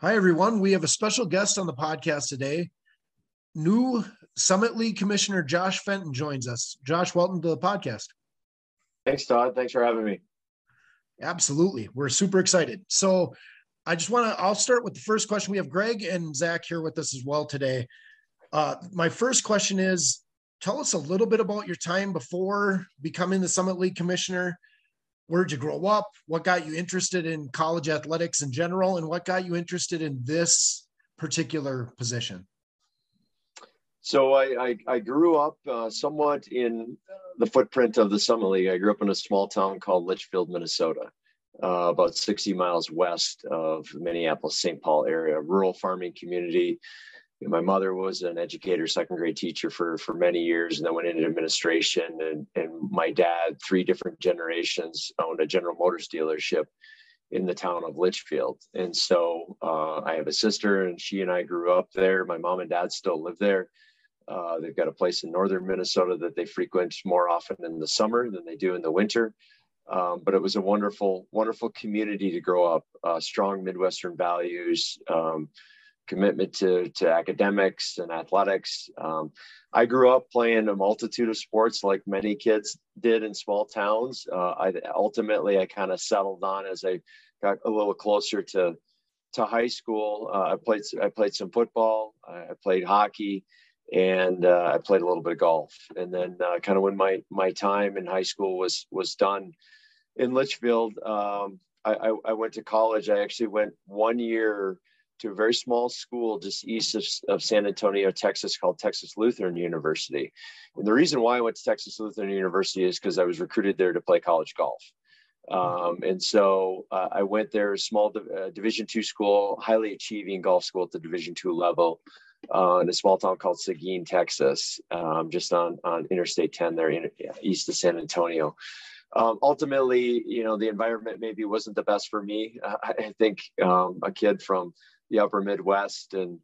Hi, everyone. We have a special guest on the podcast today. New Summit League Commissioner Josh Fenton joins us. Josh, welcome to the podcast. Thanks, Todd. Thanks for having me. Absolutely. We're super excited. So, I just want to, I'll start with the first question. We have Greg and Zach here with us as well today. Uh, my first question is tell us a little bit about your time before becoming the Summit League Commissioner. Where'd you grow up? What got you interested in college athletics in general? And what got you interested in this particular position? So I, I, I grew up uh, somewhat in the footprint of the Summit League. I grew up in a small town called Litchfield, Minnesota, uh, about 60 miles west of Minneapolis, St. Paul area, rural farming community. My mother was an educator, second grade teacher for, for many years, and then went into administration. And, and my dad, three different generations, owned a General Motors dealership in the town of Litchfield. And so uh, I have a sister, and she and I grew up there. My mom and dad still live there. Uh, they've got a place in northern Minnesota that they frequent more often in the summer than they do in the winter. Um, but it was a wonderful, wonderful community to grow up. Uh, strong Midwestern values, um, commitment to to academics and athletics. Um, I grew up playing a multitude of sports, like many kids did in small towns. Uh, I ultimately I kind of settled on as I got a little closer to to high school. Uh, I played I played some football. I played hockey and uh, I played a little bit of golf. And then, uh, kind of when my my time in high school was was done in Litchfield, um, I, I, I, went to college. I actually went one year to a very small school just east of, of San Antonio, Texas, called Texas Lutheran University. And the reason why I went to Texas Lutheran University is because I was recruited there to play college golf. Um, and so uh, I went there, a small uh, Division two school, highly achieving golf school at the Division two level uh, in a small town called Seguin, Texas, um, just on, on Interstate 10 there in, east of San Antonio. Um, ultimately, you know, the environment maybe wasn't the best for me. I think um, a kid from the upper Midwest and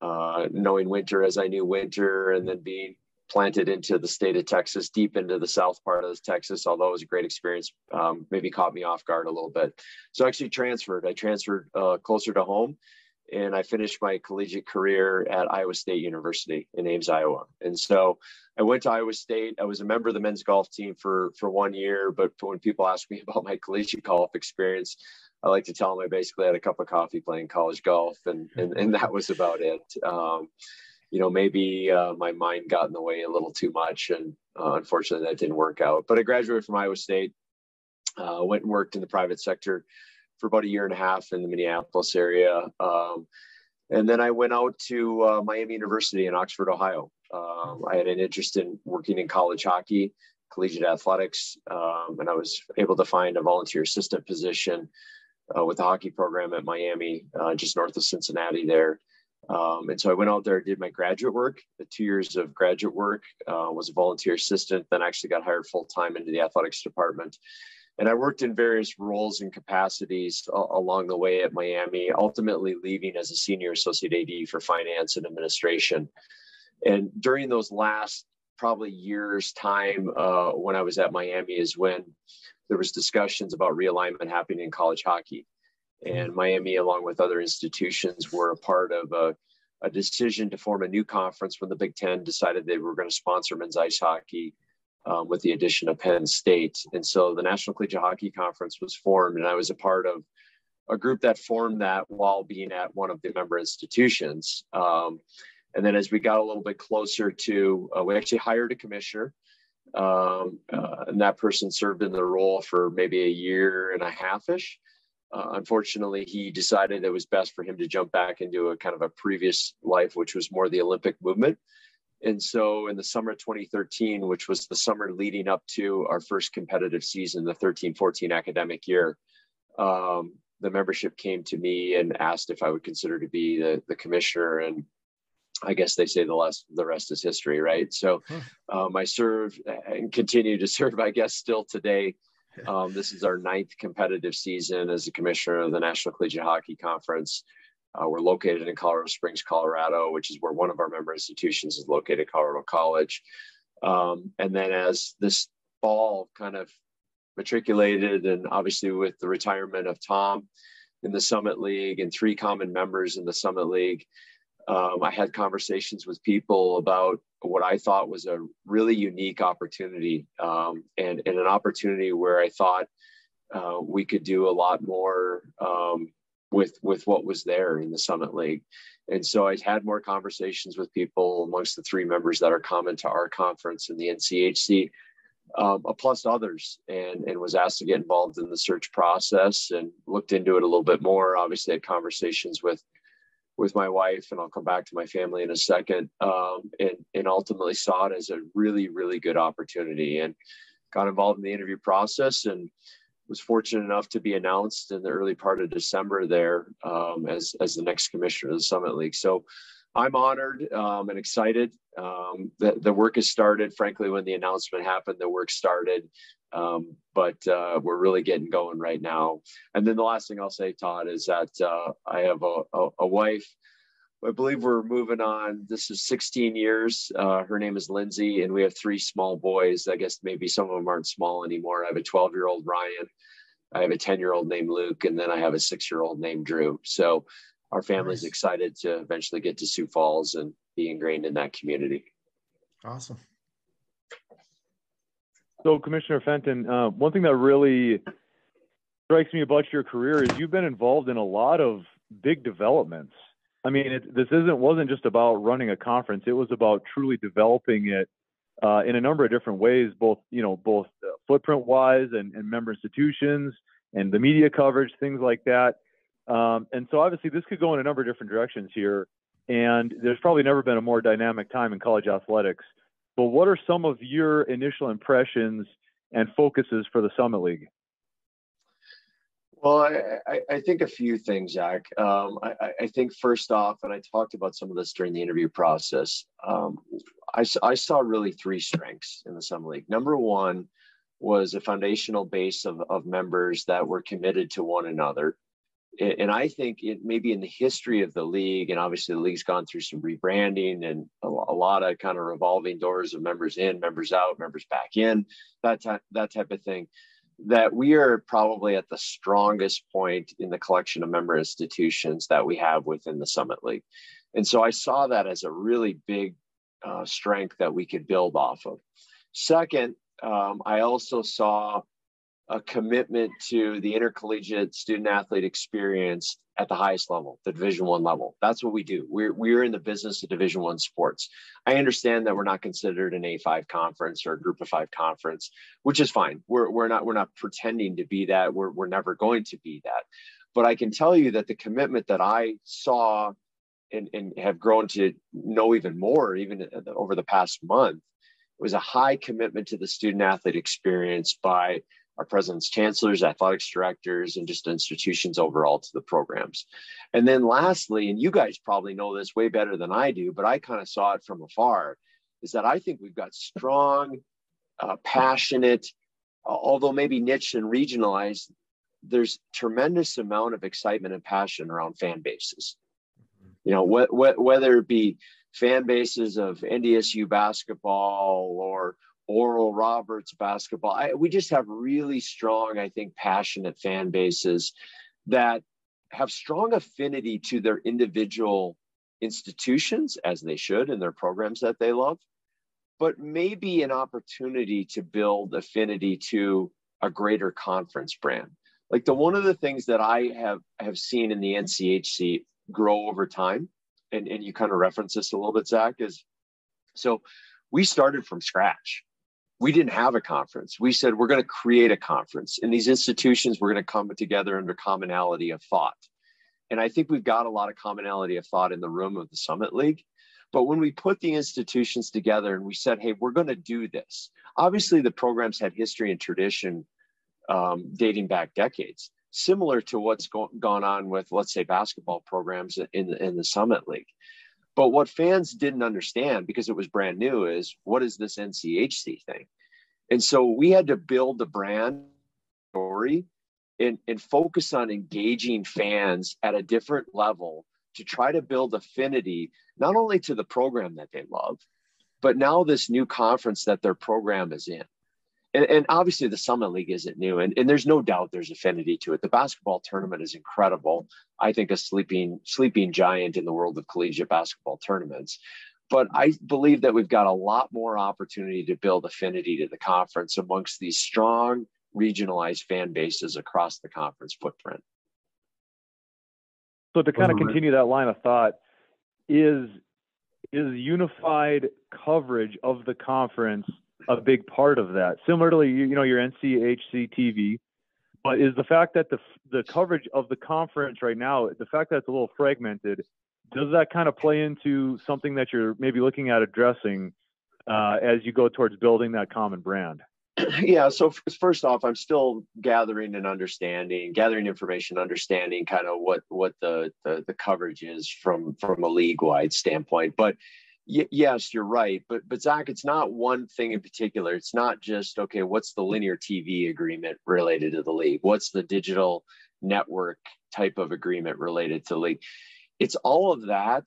uh, knowing winter as I knew winter and then being planted into the state of Texas, deep into the south part of Texas, although it was a great experience, um, maybe caught me off guard a little bit. So I actually transferred. I transferred uh, closer to home and I finished my collegiate career at Iowa State University in Ames, Iowa. And so I went to Iowa State. I was a member of the men's golf team for for one year, but when people ask me about my collegiate golf experience, I like to tell them I basically had a cup of coffee playing college golf, and and, and that was about it. Um, you know, maybe uh, my mind got in the way a little too much, and uh, unfortunately that didn't work out. But I graduated from Iowa State, uh, went and worked in the private sector for about a year and a half in the Minneapolis area. Um, and then I went out to uh, Miami University in Oxford, Ohio. Um, I had an interest in working in college hockey, collegiate athletics, um, and I was able to find a volunteer assistant position uh, with the hockey program at Miami, uh, just north of Cincinnati there. Um, and so I went out there, did my graduate work, the two years of graduate work, uh, was a volunteer assistant, then actually got hired full time into the athletics department. And I worked in various roles and capacities along the way at Miami, ultimately leaving as a senior associate AD for finance and administration. And during those last probably years time uh, when I was at Miami is when there was discussions about realignment happening in college hockey. And Miami, along with other institutions, were a part of a, a decision to form a new conference when the Big Ten decided they were going to sponsor men's ice hockey um, with the addition of Penn State. And so the National Collegiate Hockey Conference was formed, and I was a part of a group that formed that while being at one of the member institutions. Um, and then as we got a little bit closer to, uh, we actually hired a commissioner. Um, uh, and that person served in the role for maybe a year and a half ish. Uh, unfortunately, he decided it was best for him to jump back into a kind of a previous life, which was more the Olympic movement. And so in the summer of 2013, which was the summer leading up to our first competitive season, the 13 14 academic year, um, the membership came to me and asked if I would consider to be the, the commissioner. And I guess they say the less the rest is history, right? So um, I serve and continue to serve, I guess, still today. Um, this is our ninth competitive season as a commissioner of the National Collegiate Hockey Conference. Uh, we're located in Colorado Springs, Colorado, which is where one of our member institutions is located, Colorado College. Um, and then as this fall kind of matriculated and obviously with the retirement of Tom in the Summit League and three common members in the Summit League, um, I had conversations with people about what I thought was a really unique opportunity um, and, and an opportunity where I thought uh, we could do a lot more um, with with what was there in the Summit League. And so I had more conversations with people amongst the three members that are common to our conference in the NCHC, um, plus others, and, and was asked to get involved in the search process and looked into it a little bit more. Obviously, had conversations with with my wife, and I'll come back to my family in a second, um, and, and ultimately saw it as a really, really good opportunity and got involved in the interview process and was fortunate enough to be announced in the early part of December there um, as, as the next commissioner of the Summit League. So I'm honored um, and excited. Um, the, the work has started. Frankly, when the announcement happened, the work started. Um, but uh, we're really getting going right now. And then the last thing I'll say, Todd, is that uh, I have a, a, a, wife. I believe we're moving on. This is 16 years. Uh, her name is Lindsay, and we have three small boys. I guess maybe some of them aren't small anymore. I have a 12 year old Ryan. I have a 10 year old named Luke, and then I have a six year old named Drew. So our family's nice. excited to eventually get to Sioux Falls and be ingrained in that community. Awesome. So, Commissioner Fenton, uh, one thing that really strikes me about your career is you've been involved in a lot of big developments. I mean, it, this isn't wasn't just about running a conference; it was about truly developing it uh, in a number of different ways, both you know, both uh, footprint wise and, and member institutions and the media coverage, things like that. Um, and so, obviously, this could go in a number of different directions here. And there's probably never been a more dynamic time in college athletics. But what are some of your initial impressions and focuses for the Summit League? Well, I, I, think a few things, Zach. Um, I, I, think first off, and I talked about some of this during the interview process, um, I, I saw really three strengths in the Summit League. Number one was a foundational base of, of members that were committed to one another and I think it maybe in the history of the league, and obviously the league's gone through some rebranding and a, lot of kind of revolving doors of members in, members out, members back in, that type that type of thing. That we are probably at the strongest point in the collection of member institutions that we have within the Summit League, and so I saw that as a really big uh, strength that we could build off of. Second, um, I also saw a commitment to the intercollegiate student athlete experience at the highest level the division one level. That's what we do. We're, we're in the business of division one sports. I understand that we're not considered an a5 conference or a group of five conference which is fine. We're, we're not we're not pretending to be that. We're, we're never going to be that. But i can tell you that the commitment that i saw and, and have grown to know even more even over the past month was a high commitment to the student athlete experience by our president's chancellors, athletics directors, and just institutions overall to the programs. And then lastly, and you guys probably know this way better than I do, but I kind of saw it from afar, is that I think we've got strong, uh, passionate, although maybe niche and regionalized, there's tremendous amount of excitement and passion around fan bases. You know, wh- wh- whether it be fan bases of NDSU basketball or Oral Roberts basketball. I, we just have really strong, I think, passionate fan bases that have strong affinity to their individual institutions, as they should, and their programs that they love, but maybe an opportunity to build affinity to a greater conference brand. Like the one of the things that I have have seen in the NCHC grow over time, and, and you kind of reference this a little bit, Zach, is so we started from scratch we didn't have a conference. We said we're going to create a conference. In these institutions, we're going to come together under commonality of thought. And I think we've got a lot of commonality of thought in the room of the Summit League. But when we put the institutions together and we said, hey, we're going to do this, obviously the programs had history and tradition um, dating back decades, similar to what's go- gone on with, let's say, basketball programs in in the Summit League. But what fans didn't understand because it was brand new is what is this NCHC thing? And so we had to build the brand story and, and focus on engaging fans at a different level to try to build affinity, not only to the program that they love, but now this new conference that their program is in. And, and, obviously the Summit League isn't new, and, and there's no doubt there's affinity to it. The basketball tournament is incredible. I think a sleeping sleeping giant in the world of collegiate basketball tournaments. But I believe that we've got a lot more opportunity to build affinity to the conference amongst these strong regionalized fan bases across the conference footprint. So to kind of continue that line of thought, is is unified coverage of the conference a big part of that? Similarly, you, you know, your NCHC TV, but is the fact that the the coverage of the conference right now, the fact that it's a little fragmented, does that kind of play into something that you're maybe looking at addressing uh, as you go towards building that common brand? yeah so first off i'm still gathering and understanding gathering information understanding kind of what what the, the the, coverage is from from a league wide standpoint but y- yes you're right but but zach it's not one thing in particular. It's not just okay what's the linear tv agreement related to the league? What's the digital network type of agreement related to the league? It's all of that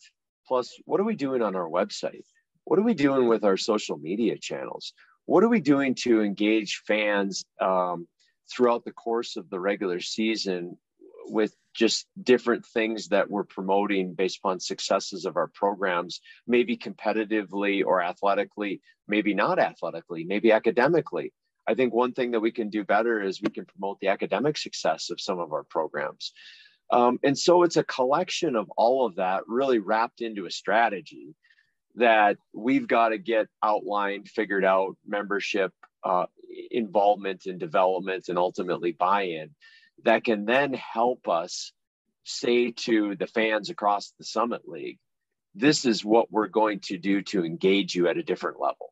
plus what are we doing on our website? What are we doing with our social media channels? What are we doing to engage fans um, throughout the course of the regular season with just different things that we're promoting based upon successes of our programs, maybe competitively or athletically, maybe not athletically, maybe academically. I think one thing that we can do better is we can promote the academic success of some of our programs. Um, and so it's a collection of all of that really wrapped into a strategy that we've got to get outlined, figured out, membership uh, involvement and development, and ultimately buy-in that can then help us say to the fans across the Summit League, this is what we're going to do to engage you at a different level.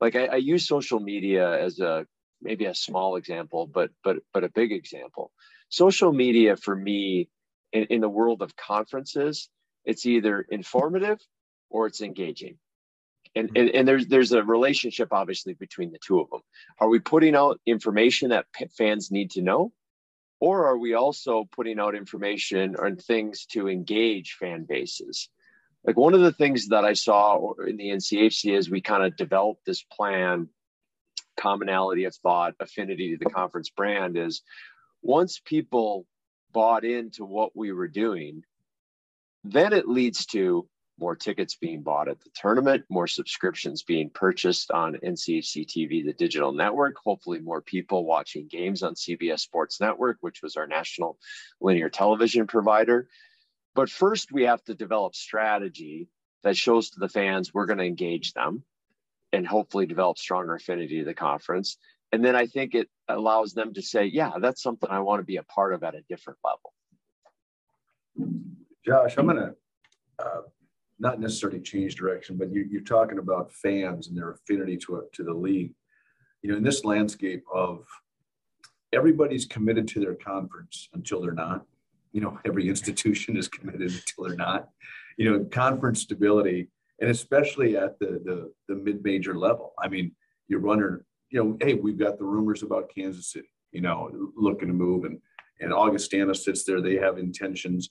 Like I, I use social media as a maybe a small example, but but but a big example. Social media for me in, in the world of conferences, it's either informative or it's engaging. And, and, and there's there's a relationship obviously between the two of them. Are we putting out information that fans need to know, or are we also putting out information and things to engage fan bases? Like one of the things that I saw in the NCHC is we kind of developed this plan, commonality of thought, affinity to the conference brand is once people bought into what we were doing, then it leads to more tickets being bought at the tournament, more subscriptions being purchased on NCHC TV, the digital network, hopefully more people watching games on CBS Sports Network, which was our national linear television provider. But first, we have to develop strategy that shows to the fans we're going to engage them and hopefully develop stronger affinity to the conference. And then I think it allows them to say, yeah, that's something I want to be a part of at a different level. Josh, I'm going to uh, not necessarily change direction, but you, are talking about fans and their affinity to to the league. You know, in this landscape of everybody's committed to their conference until they're not. You know, every institution is committed until they're not. You know, conference stability, and especially at the the, the mid major level. I mean, you're running. You know, hey, we've got the rumors about Kansas City. You know, looking to move, and and Augustana sits there. They have intentions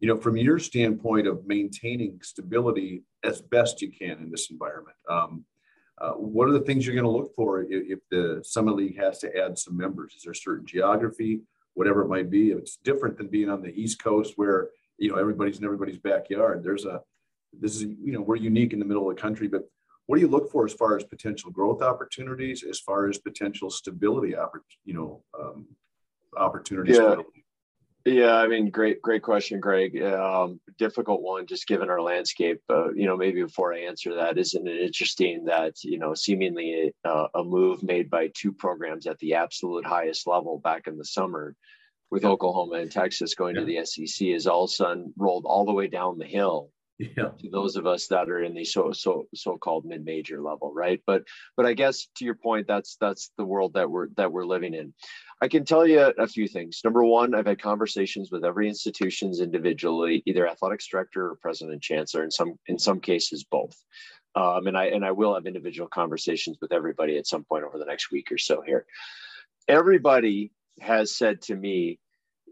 you know, from your standpoint of maintaining stability as best you can in this environment, um, uh, what are the things you're going to look for if, if, the Summit League has to add some members? Is there certain geography, whatever it might be? If it's different than being on the East Coast where, you know, everybody's in everybody's backyard. There's a, this is, you know, we're unique in the middle of the country, but what do you look for as far as potential growth opportunities, as far as potential stability, oppor- you know, um, opportunities? Yeah. Yeah, I mean, great, great question, Greg. Um, difficult one, just given our landscape. Uh, you know, maybe before I answer that, isn't it interesting that you know, seemingly uh, a move made by two programs at the absolute highest level back in the summer, with yeah. Oklahoma and Texas going yeah. to the SEC, is all of a sudden rolled all the way down the hill yeah. to those of us that are in the so so so-called mid-major level, right? But but I guess to your point, that's that's the world that we're that we're living in. I can tell you a few things. Number one, I've had conversations with every institutions individually, either athletics director or president chancellor. In some in some cases, both. Um, and I and I will have individual conversations with everybody at some point over the next week or so here. Everybody has said to me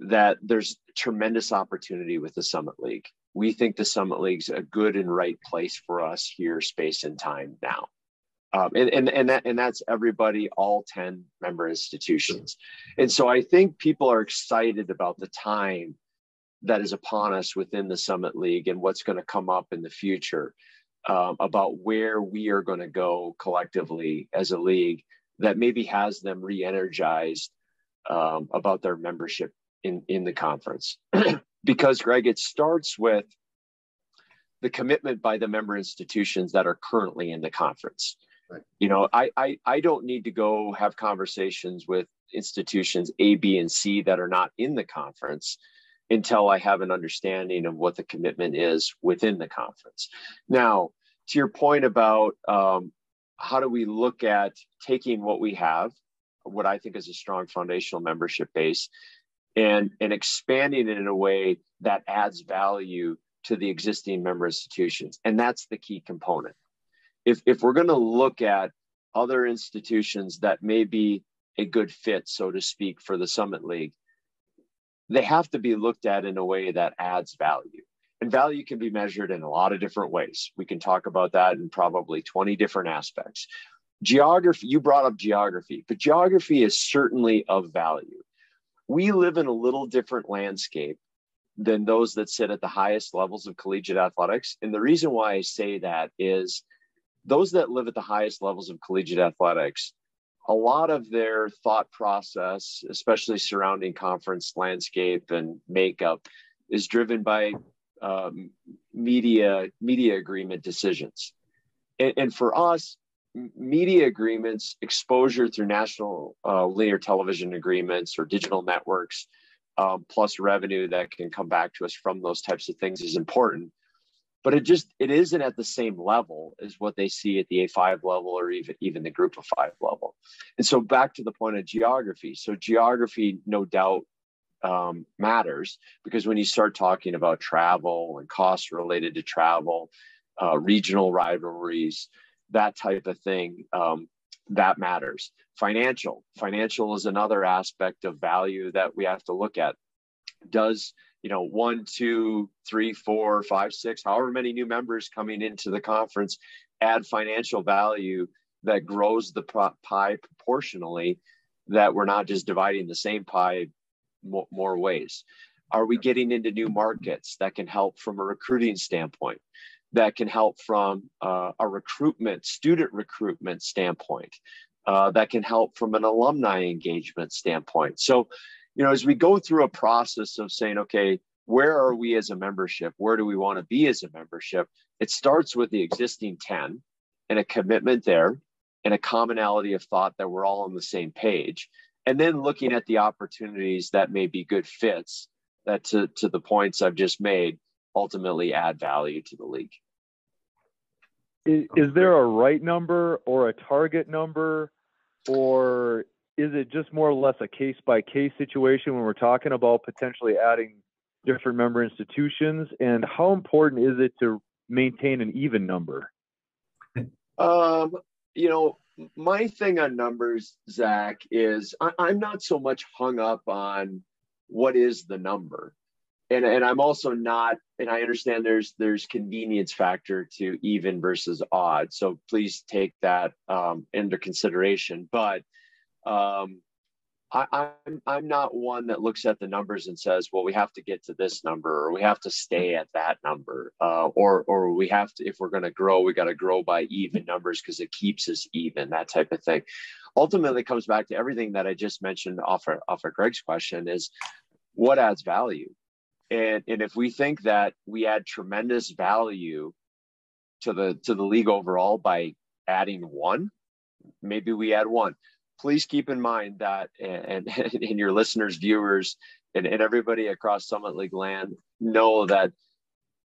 that there's tremendous opportunity with the Summit League. We think the Summit League's a good and right place for us here, space and time now. Um, and, and, and, that, and that's everybody, all 10 member institutions. And so I think people are excited about the time that is upon us within the Summit League and what's going to come up in the future um, about where we are going to go collectively as a league that maybe has them re-energized um, about their membership in, in the conference. because Greg, it starts with the commitment by the member institutions that are currently in the conference. Right. You know, I, I I don't need to go have conversations with institutions A, B, and C that are not in the conference until I have an understanding of what the commitment is within the conference. Now, to your point about um, how do we look at taking what we have, what I think is a strong foundational membership base, and, and expanding it in a way that adds value to the existing member institutions. And that's the key component. If, if we're going to look at other institutions that may be a good fit, so to speak, for the Summit League, they have to be looked at in a way that adds value. And value can be measured in a lot of different ways. We can talk about that in probably 20 different aspects. Geography, you brought up geography, but geography is certainly of value. We live in a little different landscape than those that sit at the highest levels of collegiate athletics. And the reason why I say that is those that live at the highest levels of collegiate athletics a lot of their thought process, especially surrounding conference landscape and makeup, is driven by um, media media agreement decisions. And, and, for us, media agreements, exposure through national uh, linear television agreements or digital networks, um, plus revenue that can come back to us from those types of things is important but it just it isn't at the same level as what they see at the A5 level or even even the group of five level. And so back to the point of geography. So geography, no doubt, um, matters because when you start talking about travel and costs related to travel, uh, regional rivalries, that type of thing, um, that matters. Financial, financial is another aspect of value that we have to look at. Does you know, one, two, three, four, five, six, however many new members coming into the conference add financial value that grows the pie proportionally, that we're not just dividing the same pie more ways. Are we getting into new markets that can help from a recruiting standpoint? That can help from uh, a recruitment, student recruitment standpoint. Uh, that can help from an alumni engagement standpoint. So you know, as we go through a process of saying, okay, where are we as a membership? Where do we want to be as a membership? It starts with the existing 10 and a commitment there and a commonality of thought that we're all on the same page. And then looking at the opportunities that may be good fits that to, to the points I've just made ultimately add value to the league. Is, is there a right number or a target number or is it just more or less a case by case situation when we're talking about potentially adding different member institutions? And how important is it to maintain an even number? Um, you know, my thing on numbers, Zach, is I, I'm not so much hung up on what is the number. And, and I'm also not, and I understand there's there's convenience factor to even versus odd. So please take that um, into consideration. But um, I, I'm, I'm not one that looks at the numbers and says, well, we have to get to this number or we have to stay at that number, uh, or or we have to if we're going to grow, we got to grow by even numbers because it keeps us even, that type of thing. Ultimately, comes back to everything that I just mentioned off of, off of Greg's question is what adds value, and and if we think that we add tremendous value to the to the league overall by adding one, maybe we add one please keep in mind that, and, and, your listeners, viewers, and, and everybody across Summit League land know that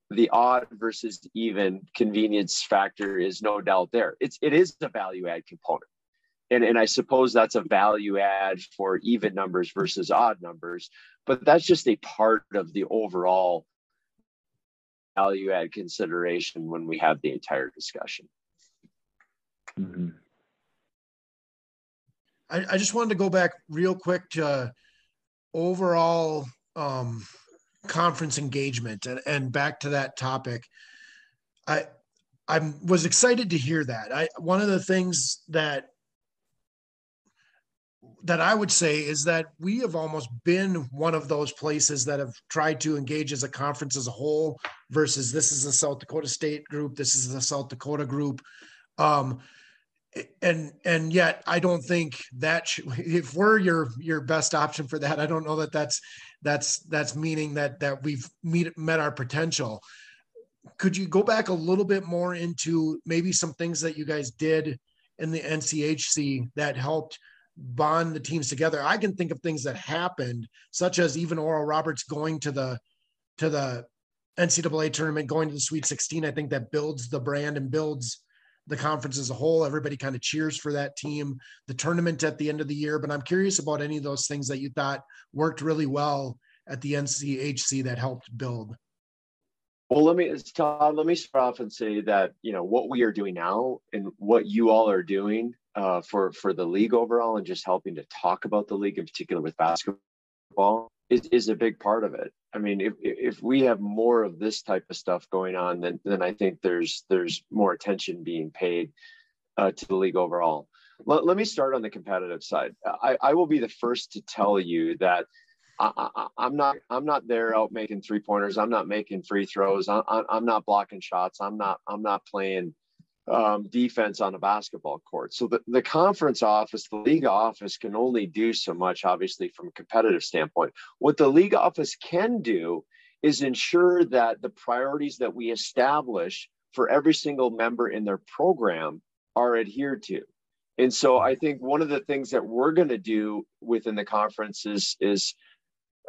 the odd versus even convenience factor is no doubt there. It's it is a value add component. And, and I suppose that's a value add for even numbers versus odd numbers, but that's just a part of the overall value add consideration when we have the entire discussion. Mm-hmm. I, I just wanted to go back real quick to uh, overall um, conference engagement and, and back to that topic. I I was excited to hear that. I one of the things that that I would say is that we have almost been one of those places that have tried to engage as a conference as a whole versus this is a South Dakota State group, this is a South Dakota group. Um, and and yet I don't think that if we're your your best option for that, I don't know that that's that's that's meaning that that we've meet, met our potential. Could you go back a little bit more into maybe some things that you guys did in the NCHC that helped bond the teams together. I can think of things that happened, such as even Oral Roberts going to the to the NCAA tournament, going to the Sweet 16. I think that builds the brand and builds the conference as a whole. Everybody kind of cheers for that team. The tournament at the end of the year, but I'm curious about any of those things that you thought worked really well at the NCHC that helped build. Well, let me, Todd, let me start off and say that, you know, what we are doing now and what you all are doing uh, for for the league overall and just helping to talk about the league in particular with basketball is, is a big part of it. I mean, if if we have more of this type of stuff going on, then then I think there's there's more attention being paid uh, to the league overall. Let, let me start on the competitive side. I, I will be the first to tell you that I, am not I'm not there out making three pointers. I'm not making free throws. I, am not blocking shots. I'm not I'm not playing um, defense on a basketball court. So the, the conference office, the league office can only do so much, obviously, from a competitive standpoint. What the league office can do is ensure that the priorities that we establish for every single member in their program are adhered to. And so I think one of the things that we're going to do within the conference is, is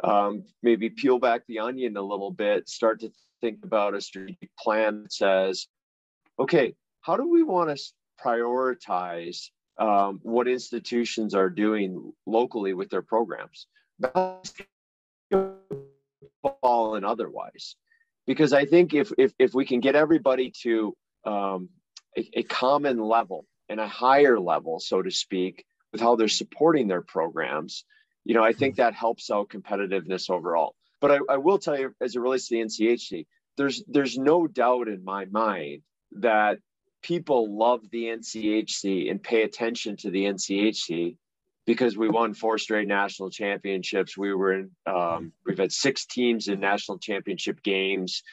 um, maybe peel back the onion a little bit, start to think about a strategic plan that says, okay, how do we want to prioritize um, what institutions are doing locally with their programs, basketball and otherwise? Because I think if if, if we can get everybody to um, a, a common level and a higher level, so to speak, with how they're supporting their programs, you know, I think that helps out competitiveness overall. But I, I will tell you, as it relates to the NCHC, there's there's no doubt in my mind that people love the NCHC and pay attention to the NCHC because we won four straight national championships. We were in, um, we've had six teams in national championship games.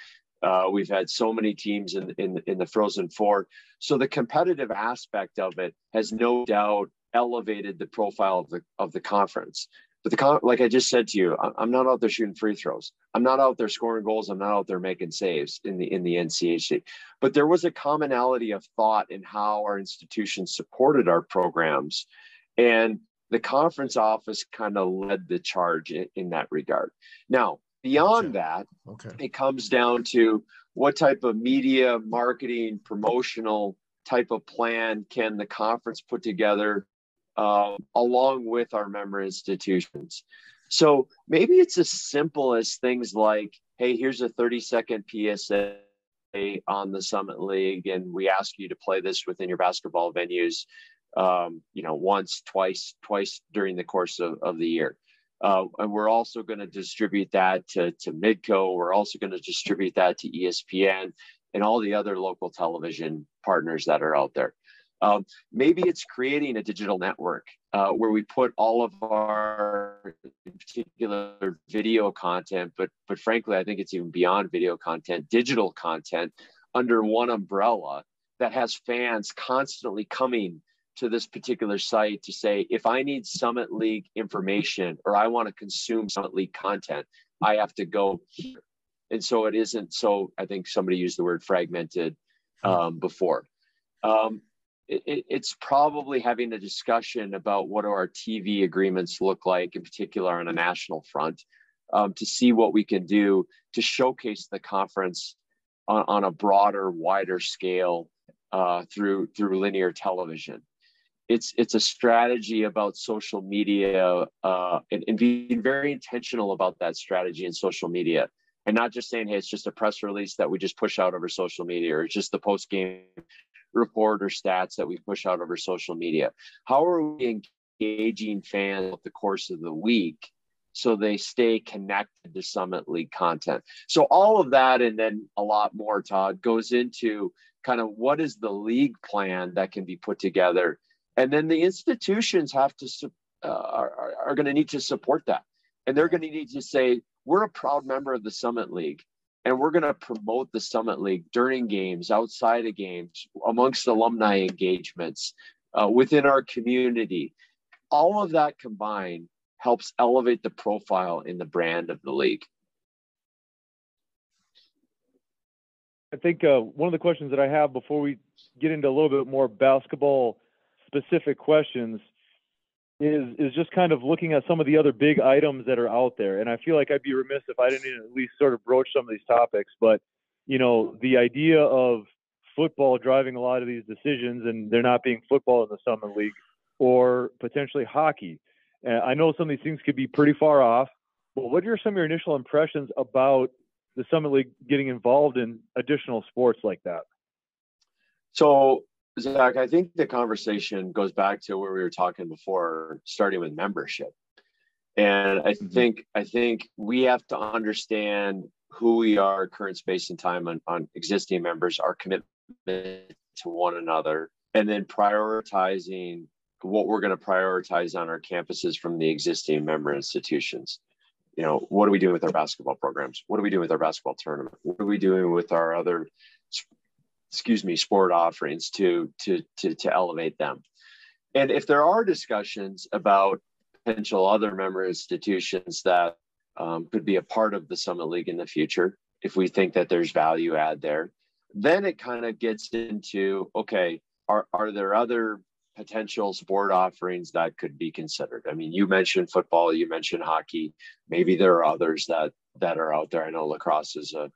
Uh, we've had so many teams in, in, in the Frozen Four. So the competitive aspect of it has no doubt elevated the profile of the, of the conference. But the like I just said to you, I'm not out there shooting free throws. I'm not out there scoring goals. I'm not out there making saves in the in the NCHC. But there was a commonality of thought in how our institutions supported our programs, and the conference office kind of led the charge in, in, that regard. Now, beyond that, okay. it comes down to what type of media, marketing, promotional type of plan can the conference put together uh, along with our member institutions. So maybe it's as simple as things like, hey, here's a 30 second PSA on the Summit League, and we ask you to play this within your basketball venues, um, you know, once, twice, twice during the course of, of the year. Uh, and we're also going to distribute that to, to Midco. We're also going to distribute that to ESPN and all the other local television partners that are out there. Um, maybe it's creating a digital network uh, where we put all of our particular video content, but but frankly, I think it's even beyond video content, digital content under one umbrella that has fans constantly coming to this particular site to say, if I need Summit League information or I want to consume Summit League content, I have to go here. And so it isn't so, I think somebody used the word fragmented um, before. Um, it, it's probably having a discussion about what our TV agreements look like, in particular on a national front, um, to see what we can do to showcase the conference on, on a broader, wider scale uh, through through linear television. It's it's a strategy about social media uh, and, and being very intentional about that strategy in social media and not just saying, hey, it's just a press release that we just push out over social media or it's just the post game report or stats that we push out over social media? How are we engaging fans over the course of the week so they stay connected to Summit League content? So all of that and then a lot more, Todd, goes into kind of what is the league plan that can be put together and then the institutions have to uh, are, are going to need to support that and they're going to need to say we're a proud member of the summit league and we're going to promote the summit league during games outside of games amongst alumni engagements uh, within our community. All of that combined helps elevate the profile in the brand of the league. I think uh, one of the questions that I have before we get into a little bit more basketball specific questions is is just kind of looking at some of the other big items that are out there. And I feel like I'd be remiss if I didn't at least sort of broach some of these topics. But you know, the idea of football driving a lot of these decisions, and there not being football in the Summit League, or potentially hockey. Uh, I know some of these things could be pretty far off. But what are some of your initial impressions about the Summit League getting involved in additional sports like that? So, Zach, I think the conversation goes back to where we were talking before, starting with membership. And I mm-hmm. think I think we have to understand who we are, current space and time on, on existing members, our commitment to one another, and then prioritizing what we're going to prioritize on our campuses from the existing member institutions you know, what are we doing with our basketball programs? What are we doing with our basketball tournament? What are we doing with our other, excuse me, sport offerings to to to to elevate them? And if there are discussions about potential other member institutions that um, could be a part of the Summit League in the future, if we think that there's value add there, then it kind of gets into okay, are are there other potential sport offerings that could be considered. I mean, you mentioned football, you mentioned hockey. Maybe there are others that that are out there. I know lacrosse is a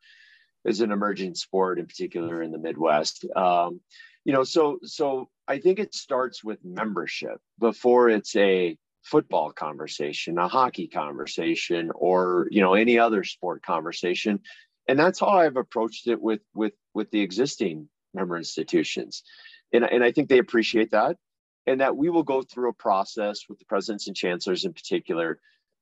is an emerging sport, in particular in the Midwest. Um, you know, so so I think it starts with membership before it's a football conversation, a hockey conversation, or you know any other sport conversation. And that's how I've approached it with with with the existing member institutions. And, and I think they appreciate that and that we will go through a process with the presidents and chancellors in particular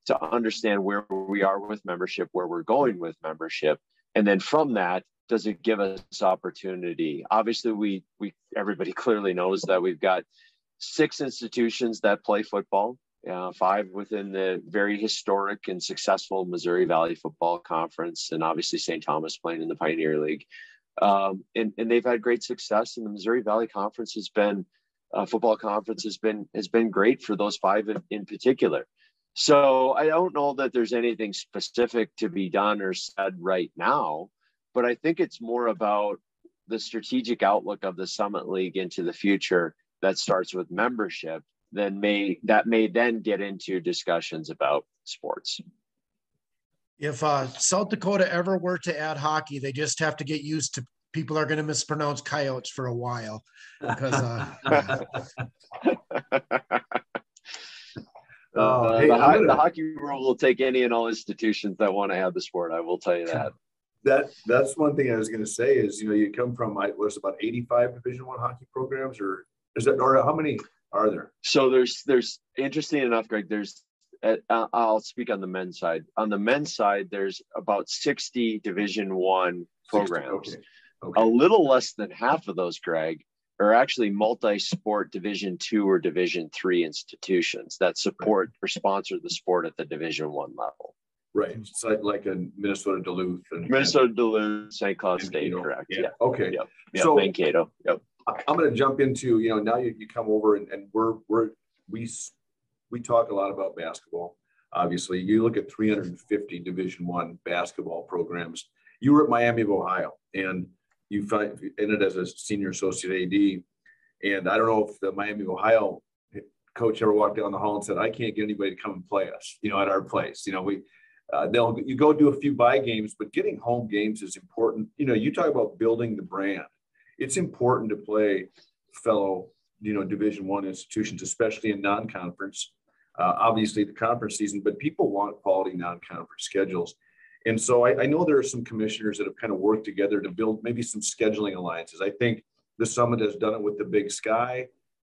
to understand where we are with membership, where we're going with membership, and then from that, does it give us opportunity? Obviously, we we everybody clearly knows that we've got six institutions that play football, uh, five within the very historic and successful Missouri Valley Football Conference, and obviously St. Thomas playing in the Pioneer League. Um, and, and they've had great success, and the Missouri Valley Conference has been uh, football conference has been has been great for those five in, in particular. So I don't know that there's anything specific to be done or said right now, but I think it's more about the strategic outlook of the Summit League into the future that starts with membership then may that may then get into discussions about sports. If uh, South Dakota ever were to add hockey, they just have to get used to people are going to mispronounce coyotes for a while because uh, Uh, hey, the, gonna, the, hockey world will take any and all institutions that want to have the sport. I will tell you that. That that's one thing I was going to say is you know you come from I was about eighty five Division one hockey programs or is that or how many are there? So there's there's interesting enough, Greg. There's uh, I'll speak on the men's side. On the men's side, there's about sixty Division one programs. 60, okay. Okay. A little less than half of those, Greg, are actually multi-sport Division two or Division three institutions that support or sponsor the sport at the Division one level. Right, it's like, like in Minnesota Duluth and Minnesota Duluth, St. Cloud State, correct? Yeah. yeah. Okay. Yep. yep. So Mankato. Yep. I'm going to jump into you know now you, you come over and, and we're we're we we talk a lot about basketball. Obviously, you look at 350 Division one basketball programs. You were at Miami of Ohio, and you in as a senior associate AD. And I don't know if the Miami, Ohio coach ever walked down the hall and said, I can't get anybody to come and play us, you know, at our place. You know, we, uh, they'll, you go do a few buy games, but getting home games is important. You know, you talk about building the brand. It's important to play fellow, you know, division one institutions, especially in non-conference, uh, obviously the conference season, but people want quality non-conference schedules. And so I, I, know there are some commissioners that have kind of worked together to build maybe some scheduling alliances. I think the summit has done it with the Big Sky.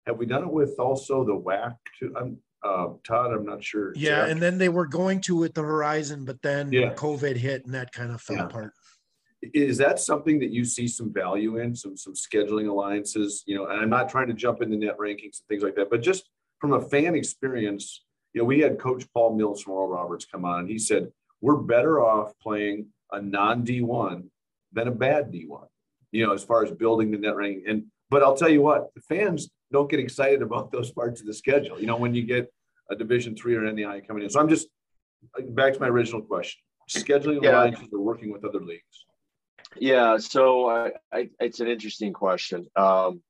Have we done it with also the WAC? Too? I'm uh, Todd. I'm not sure. Yeah, and then they were going to with the Horizon, but then yeah. COVID hit and that kind of fell yeah. apart. is that something that you see some value in some some scheduling alliances you know and i'm not trying to jump into net rankings and things like that but just from a fan experience you know we had coach paul mills from oral roberts come on and he said we're better off playing a non d1 than a bad d1 you know as far as building the net ranking and but i'll tell you what the fans don't get excited about those parts of the schedule you know when you get a division three or NAIA coming in so i'm just back to my original question scheduling yeah. alliances or working with other leagues yeah, so I, I, it's an interesting question. Um,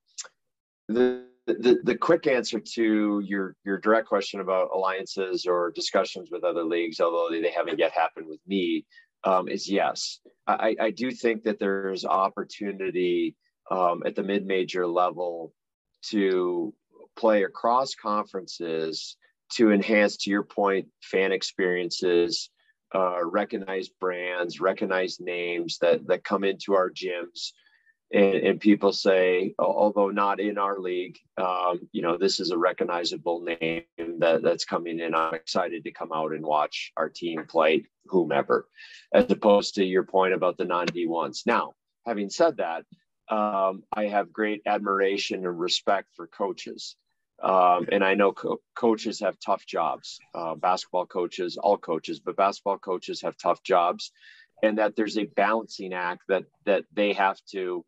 the, the the quick answer to your your direct question about alliances or discussions with other leagues, although they haven't yet happened with me, um, is yes. I, I do think that there's opportunity um, at the mid major level to play across conferences to enhance, to your point, fan experiences uh, recognized brands, recognized names that that come into our gyms, and, and people say, although not in our league, um, you know, this is a recognizable name that that's coming in. I'm excited to come out and watch our team play whomever, as opposed to your point about the non D ones. Now, having said that, um, I have great admiration and respect for coaches. Um, and I know co- coaches have tough jobs, uh, basketball coaches, all coaches, but basketball coaches have tough jobs, and that there's a balancing act that that they have to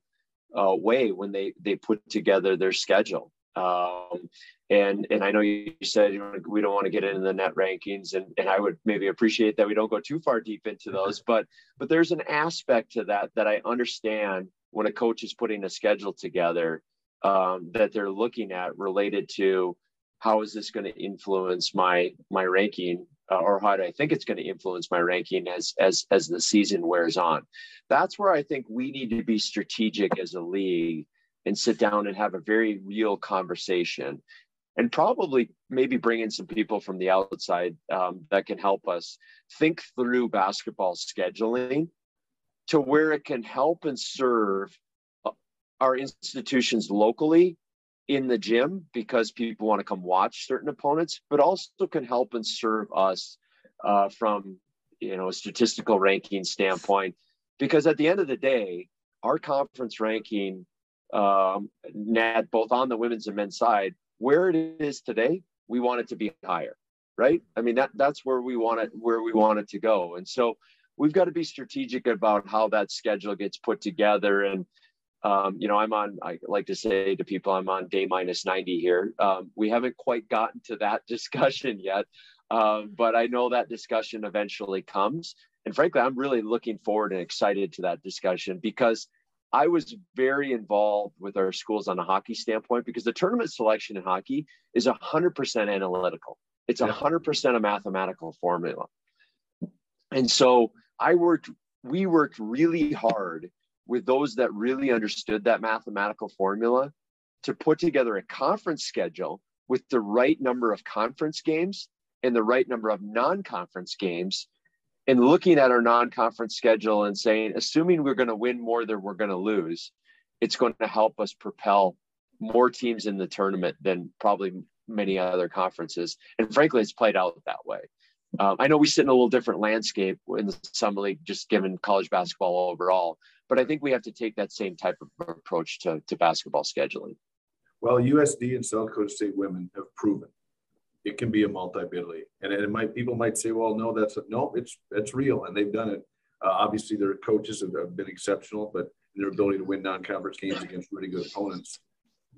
uh, weigh when they they put together their schedule. Um, and and I know you said you know, we don't want to get into the net rankings, and and I would maybe appreciate that we don't go too far deep into those, but but there's an aspect to that that I understand when a coach is putting a schedule together um, that they're looking at related to how is this going to influence my my ranking uh, or how do I think it's going to influence my ranking as as as the season wears on. That's where I think we need to be strategic as a league and sit down and have a very real conversation and probably maybe bring in some people from the outside um, that can help us think through basketball scheduling to where it can help and serve our institutions locally in the gym because people want to come watch certain opponents, but also can help and serve us uh, from you know a statistical ranking standpoint. Because at the end of the day, our conference ranking, um, net both on the women's and men's side, where it is today, we want it to be higher, right? I mean that that's where we want it where we want it to go, and so we've got to be strategic about how that schedule gets put together and um, you know, I'm on, I like to say to people, I'm on day minus 90 here. Um, we haven't quite gotten to that discussion yet, um, but I know that discussion eventually comes. And frankly, I'm really looking forward and excited to that discussion because I was very involved with our schools on a hockey standpoint because the tournament selection in hockey is 100% analytical. It's 100% a mathematical formula. And so I worked, we worked really hard with those that really understood that mathematical formula to put together a conference schedule with the right number of conference games and the right number of non-conference games and looking at our non-conference schedule and saying assuming we're going to win more than we're going to lose it's going to help us propel more teams in the tournament than probably many other conferences. And frankly it's played out that way um, i know we sit in a little different landscape in the Summit League just given college basketball overall but I think we have to take that same type of approach to, to basketball scheduling. Well, USD and South Dakota State women have proven it can be a multi-bid and it might people might say, "Well, no, that's a, no, it's it's real," and they've done it. Uh, obviously, their coaches have, have been exceptional, but their ability to win non-conference games against really good opponents.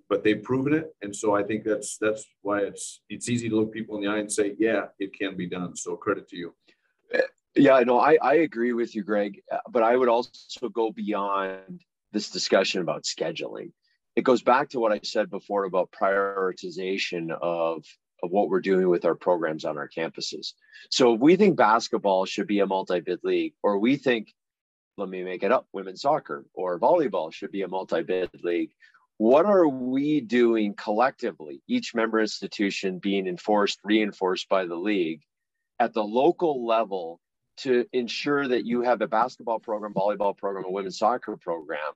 But they've proven it, and so I think that's that's why it's it's easy to look people in the eye and say, "Yeah, it can be done." So credit to you. Yeah, no, I, I agree with you, Greg. Uh, but I would also go beyond this discussion about scheduling. It goes back to what I said before about prioritization of, of what we're doing with our programs on our campuses. So if we think basketball should be a multi-bid league, or we think, let me make it up, women's soccer or volleyball should be a multi-bid league, what are we doing collectively, each member institution being enforced, reinforced by the league at the local level to ensure that you have a basketball program, volleyball program, a women's soccer program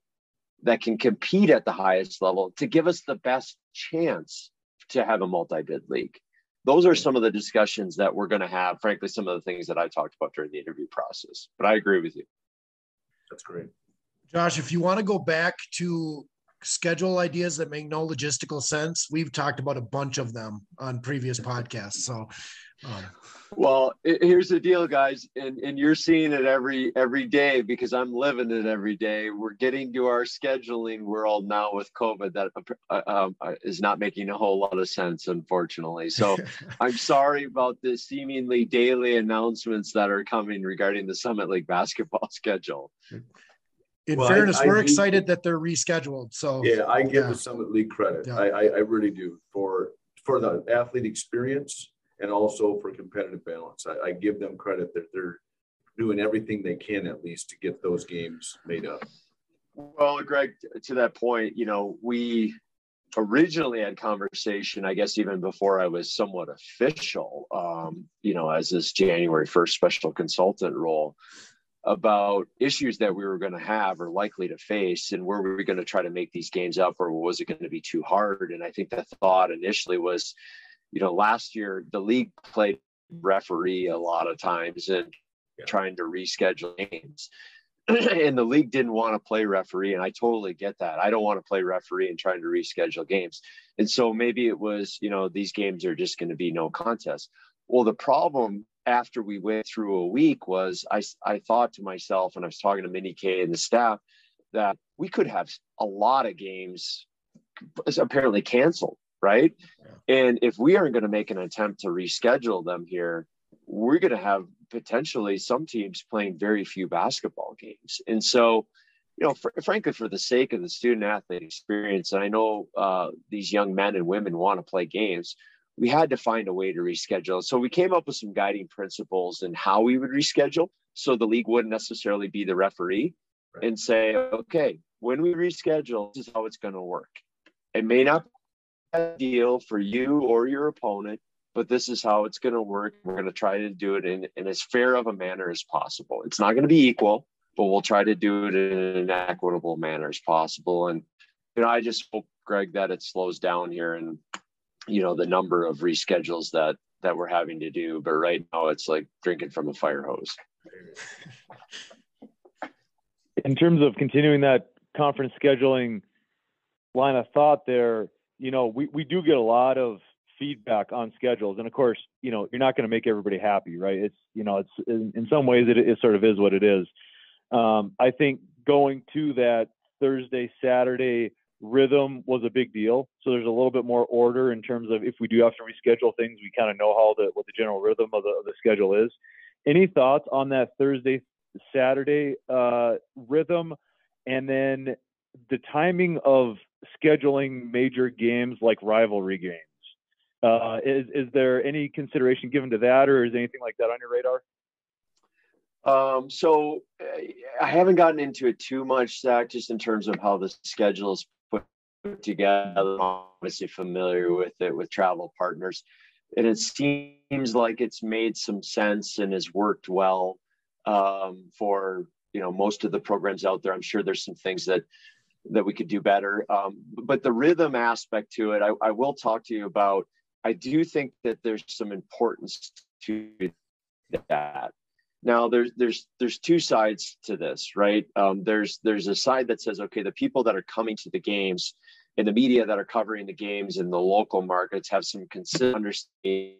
that can compete at the highest level to give us the best chance to have a multi-bid league. Those are some of the discussions that we're going to have. Frankly, some of the things that I talked about during the interview process. But I agree with you. That's great. Josh, if you want to go back to schedule ideas that make no logistical sense, we've talked about a bunch of them on previous podcasts. So, um, well, here's the deal, guys, and and you're seeing it every every day because I'm living it every day. We're getting to our scheduling world now with COVID that uh, um, uh, is not making a whole lot of sense, unfortunately. So I'm sorry about the seemingly daily announcements that are coming regarding the Summit League basketball schedule in well, fairness, I, I we're excited that they're rescheduled. So yeah, I give yeah. the Summit League credit. Yeah. I, I, I really do for for the athlete experience and also for competitive balance. I, I give them credit that they're doing everything they can at least to get those games made up. Well, Greg, to that point, you know, we originally had conversation, I guess even before I was somewhat official, um, you know, as this January 1st special consultant role about issues that we were going to have or likely to face and where were we going to try to make these games up or was it going to be too hard? And i think the thought initially was you know last year the league played referee a lot of times and yeah. trying to reschedule games. And the league didn't want to play referee and i totally get that. I don't want to play referee and trying to reschedule games. And so maybe it was you know these games are just going to be no contest. Well the problem after we went through a week was I, I thought to myself, and I was talking to Minnie K and the staff, that we could have a lot of games apparently canceled, right? Yeah. And if we aren't going to make an attempt to reschedule them here, we're going to have potentially some teams playing very few basketball games. And so, you know, for, frankly, for the sake of the student athlete experience, and I know uh, these young men and women want to play games, we had to find a way to reschedule. So we came up with some guiding principles and how we would reschedule. So the league wouldn't necessarily be the referee right. and say, okay, when we reschedule, this is how it's going to work. It may not be ideal for you or your opponent, but this is how it's going to work. We're going to try to do it in, in as fair of a manner as possible. It's not going to be equal, but we'll try to do it in an equitable manner as possible. And, you know, I just hope, Greg, that it slows down here and you know the number of reschedules that that we're having to do but right now it's like drinking from a fire hose. In terms of continuing that conference scheduling line of thought there you know we, we do get a lot of feedback on schedules. And of course you know you're not going to make everybody happy right? It's you know it's in, in some ways it, it sort of is what it is. Um, i think going to that thursday saturday rhythm was a big deal. So there's a little bit more order in terms of if we do have to reschedule things, we kind of know how the what the general rhythm of the, of the schedule is. Any thoughts on that Thursday Saturday uh, rhythm, and then the timing of scheduling major games like rivalry games? Uh, is is there any consideration given to that, or is anything like that on your radar? Um, so I haven't gotten into it too much, Zach, just in terms of how the schedule is together. obviously familiar with it with travel partners, and it seems like it's made some sense and has worked well um, for you know most of the programs out there. I'm sure there's some things that that we could do better, um, but the rhythm aspect to it, I, I will talk to you about. I do think that there's some importance to that now there's there's there's two sides to this right? Um, there's there's a side that says okay the people that are coming to the games and the media that are covering the games in the local markets have some consistent understanding.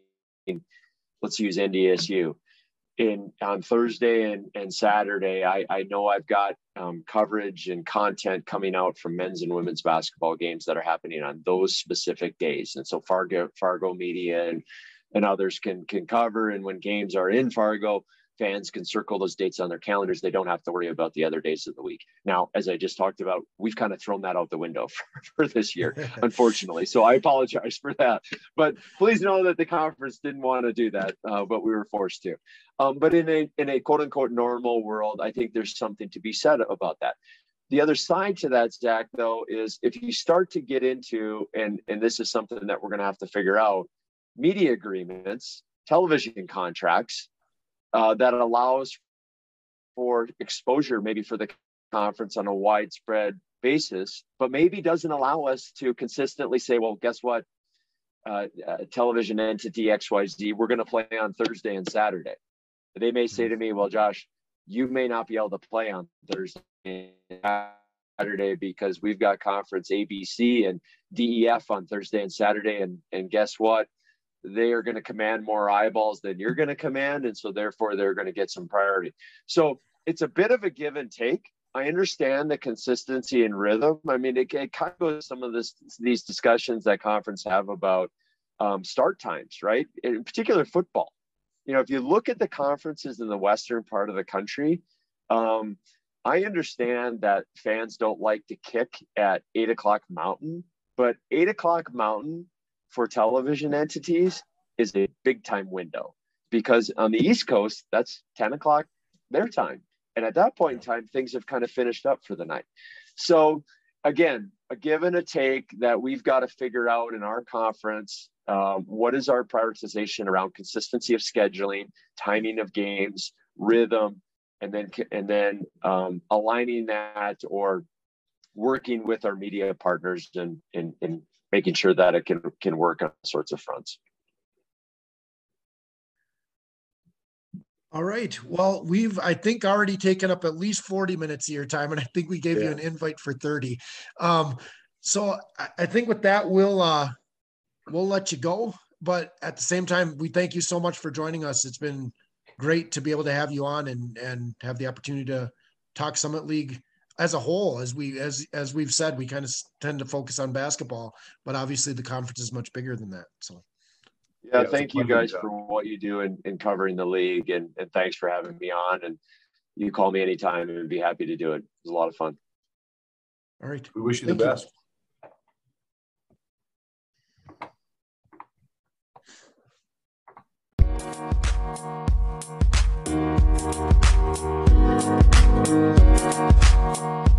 Let's use ndsu in on thursday and, and saturday I, I know i've got um, coverage and content coming out from men's and women's basketball games that are happening on those specific days. And so fargo fargo media and and others can can cover. And when games are in fargo fans can circle those dates on their calendars. They don't have to worry about the other days of the week. Now, as I just talked about, we've kind of thrown that out the window for, for this year, unfortunately. So I apologize for that. But please know that the conference didn't want to do that, uh, but we were forced to. Um, but in a in a quote unquote normal world, I think there's something to be said about that. The other side to that, Zach, though, is if you start to get into, and and this is something that we're going to have to figure out, media agreements, television contracts, uh, that allows for exposure maybe for the conference on a widespread basis, but maybe doesn't allow us to consistently say, well, guess what? Uh, uh, television entity XYZ, we're going to play on Thursday and Saturday. They may say to me, well, Josh, you may not be able to play on Thursday Saturday because we've got conference ABC and DEF on Thursday and Saturday. And, and guess what? They are going to command more eyeballs than you're going to command. And so therefore they're going to get some priority. So it's a bit of a give and take. I understand the consistency and rhythm. I mean, it, it kind of goes some of this these discussions that conference have about um, start times, right? In particular, football. You know, if you look at the conferences in the western part of the country, um, I understand that fans don't like to kick at eight o'clock mountain, but eight o'clock mountain for television entities is a big time window because on the East Coast, that's 10 o'clock their time. And at that point in time, things have kind of finished up for the night. So, again, a give and a take that we've got to figure out in our conference. Um, what is our prioritization around consistency of scheduling, timing of games, rhythm, and then and then um, aligning that or working with our media partners and, and, and making sure that it can can work on sorts of fronts. All right. Well, we've I think already taken up at least 40 minutes of your time, and I think we gave yeah. you an invite for 30. Um, so I, I think with that we'll uh we'll let you go. But at the same time, we thank you so much for joining us. It's been great to be able to have you on and and have the opportunity to talk Summit League as a whole, as we as as we've said, we kind of tend to focus on basketball, but obviously the conference is much bigger than that. So. Yeah, yeah thank you guys job. for what you do in, in covering the league, and, and thanks for having me on. And you call me anytime, and be happy to do it. It was a lot of fun. All right, we wish you thank the best. You. Thank you you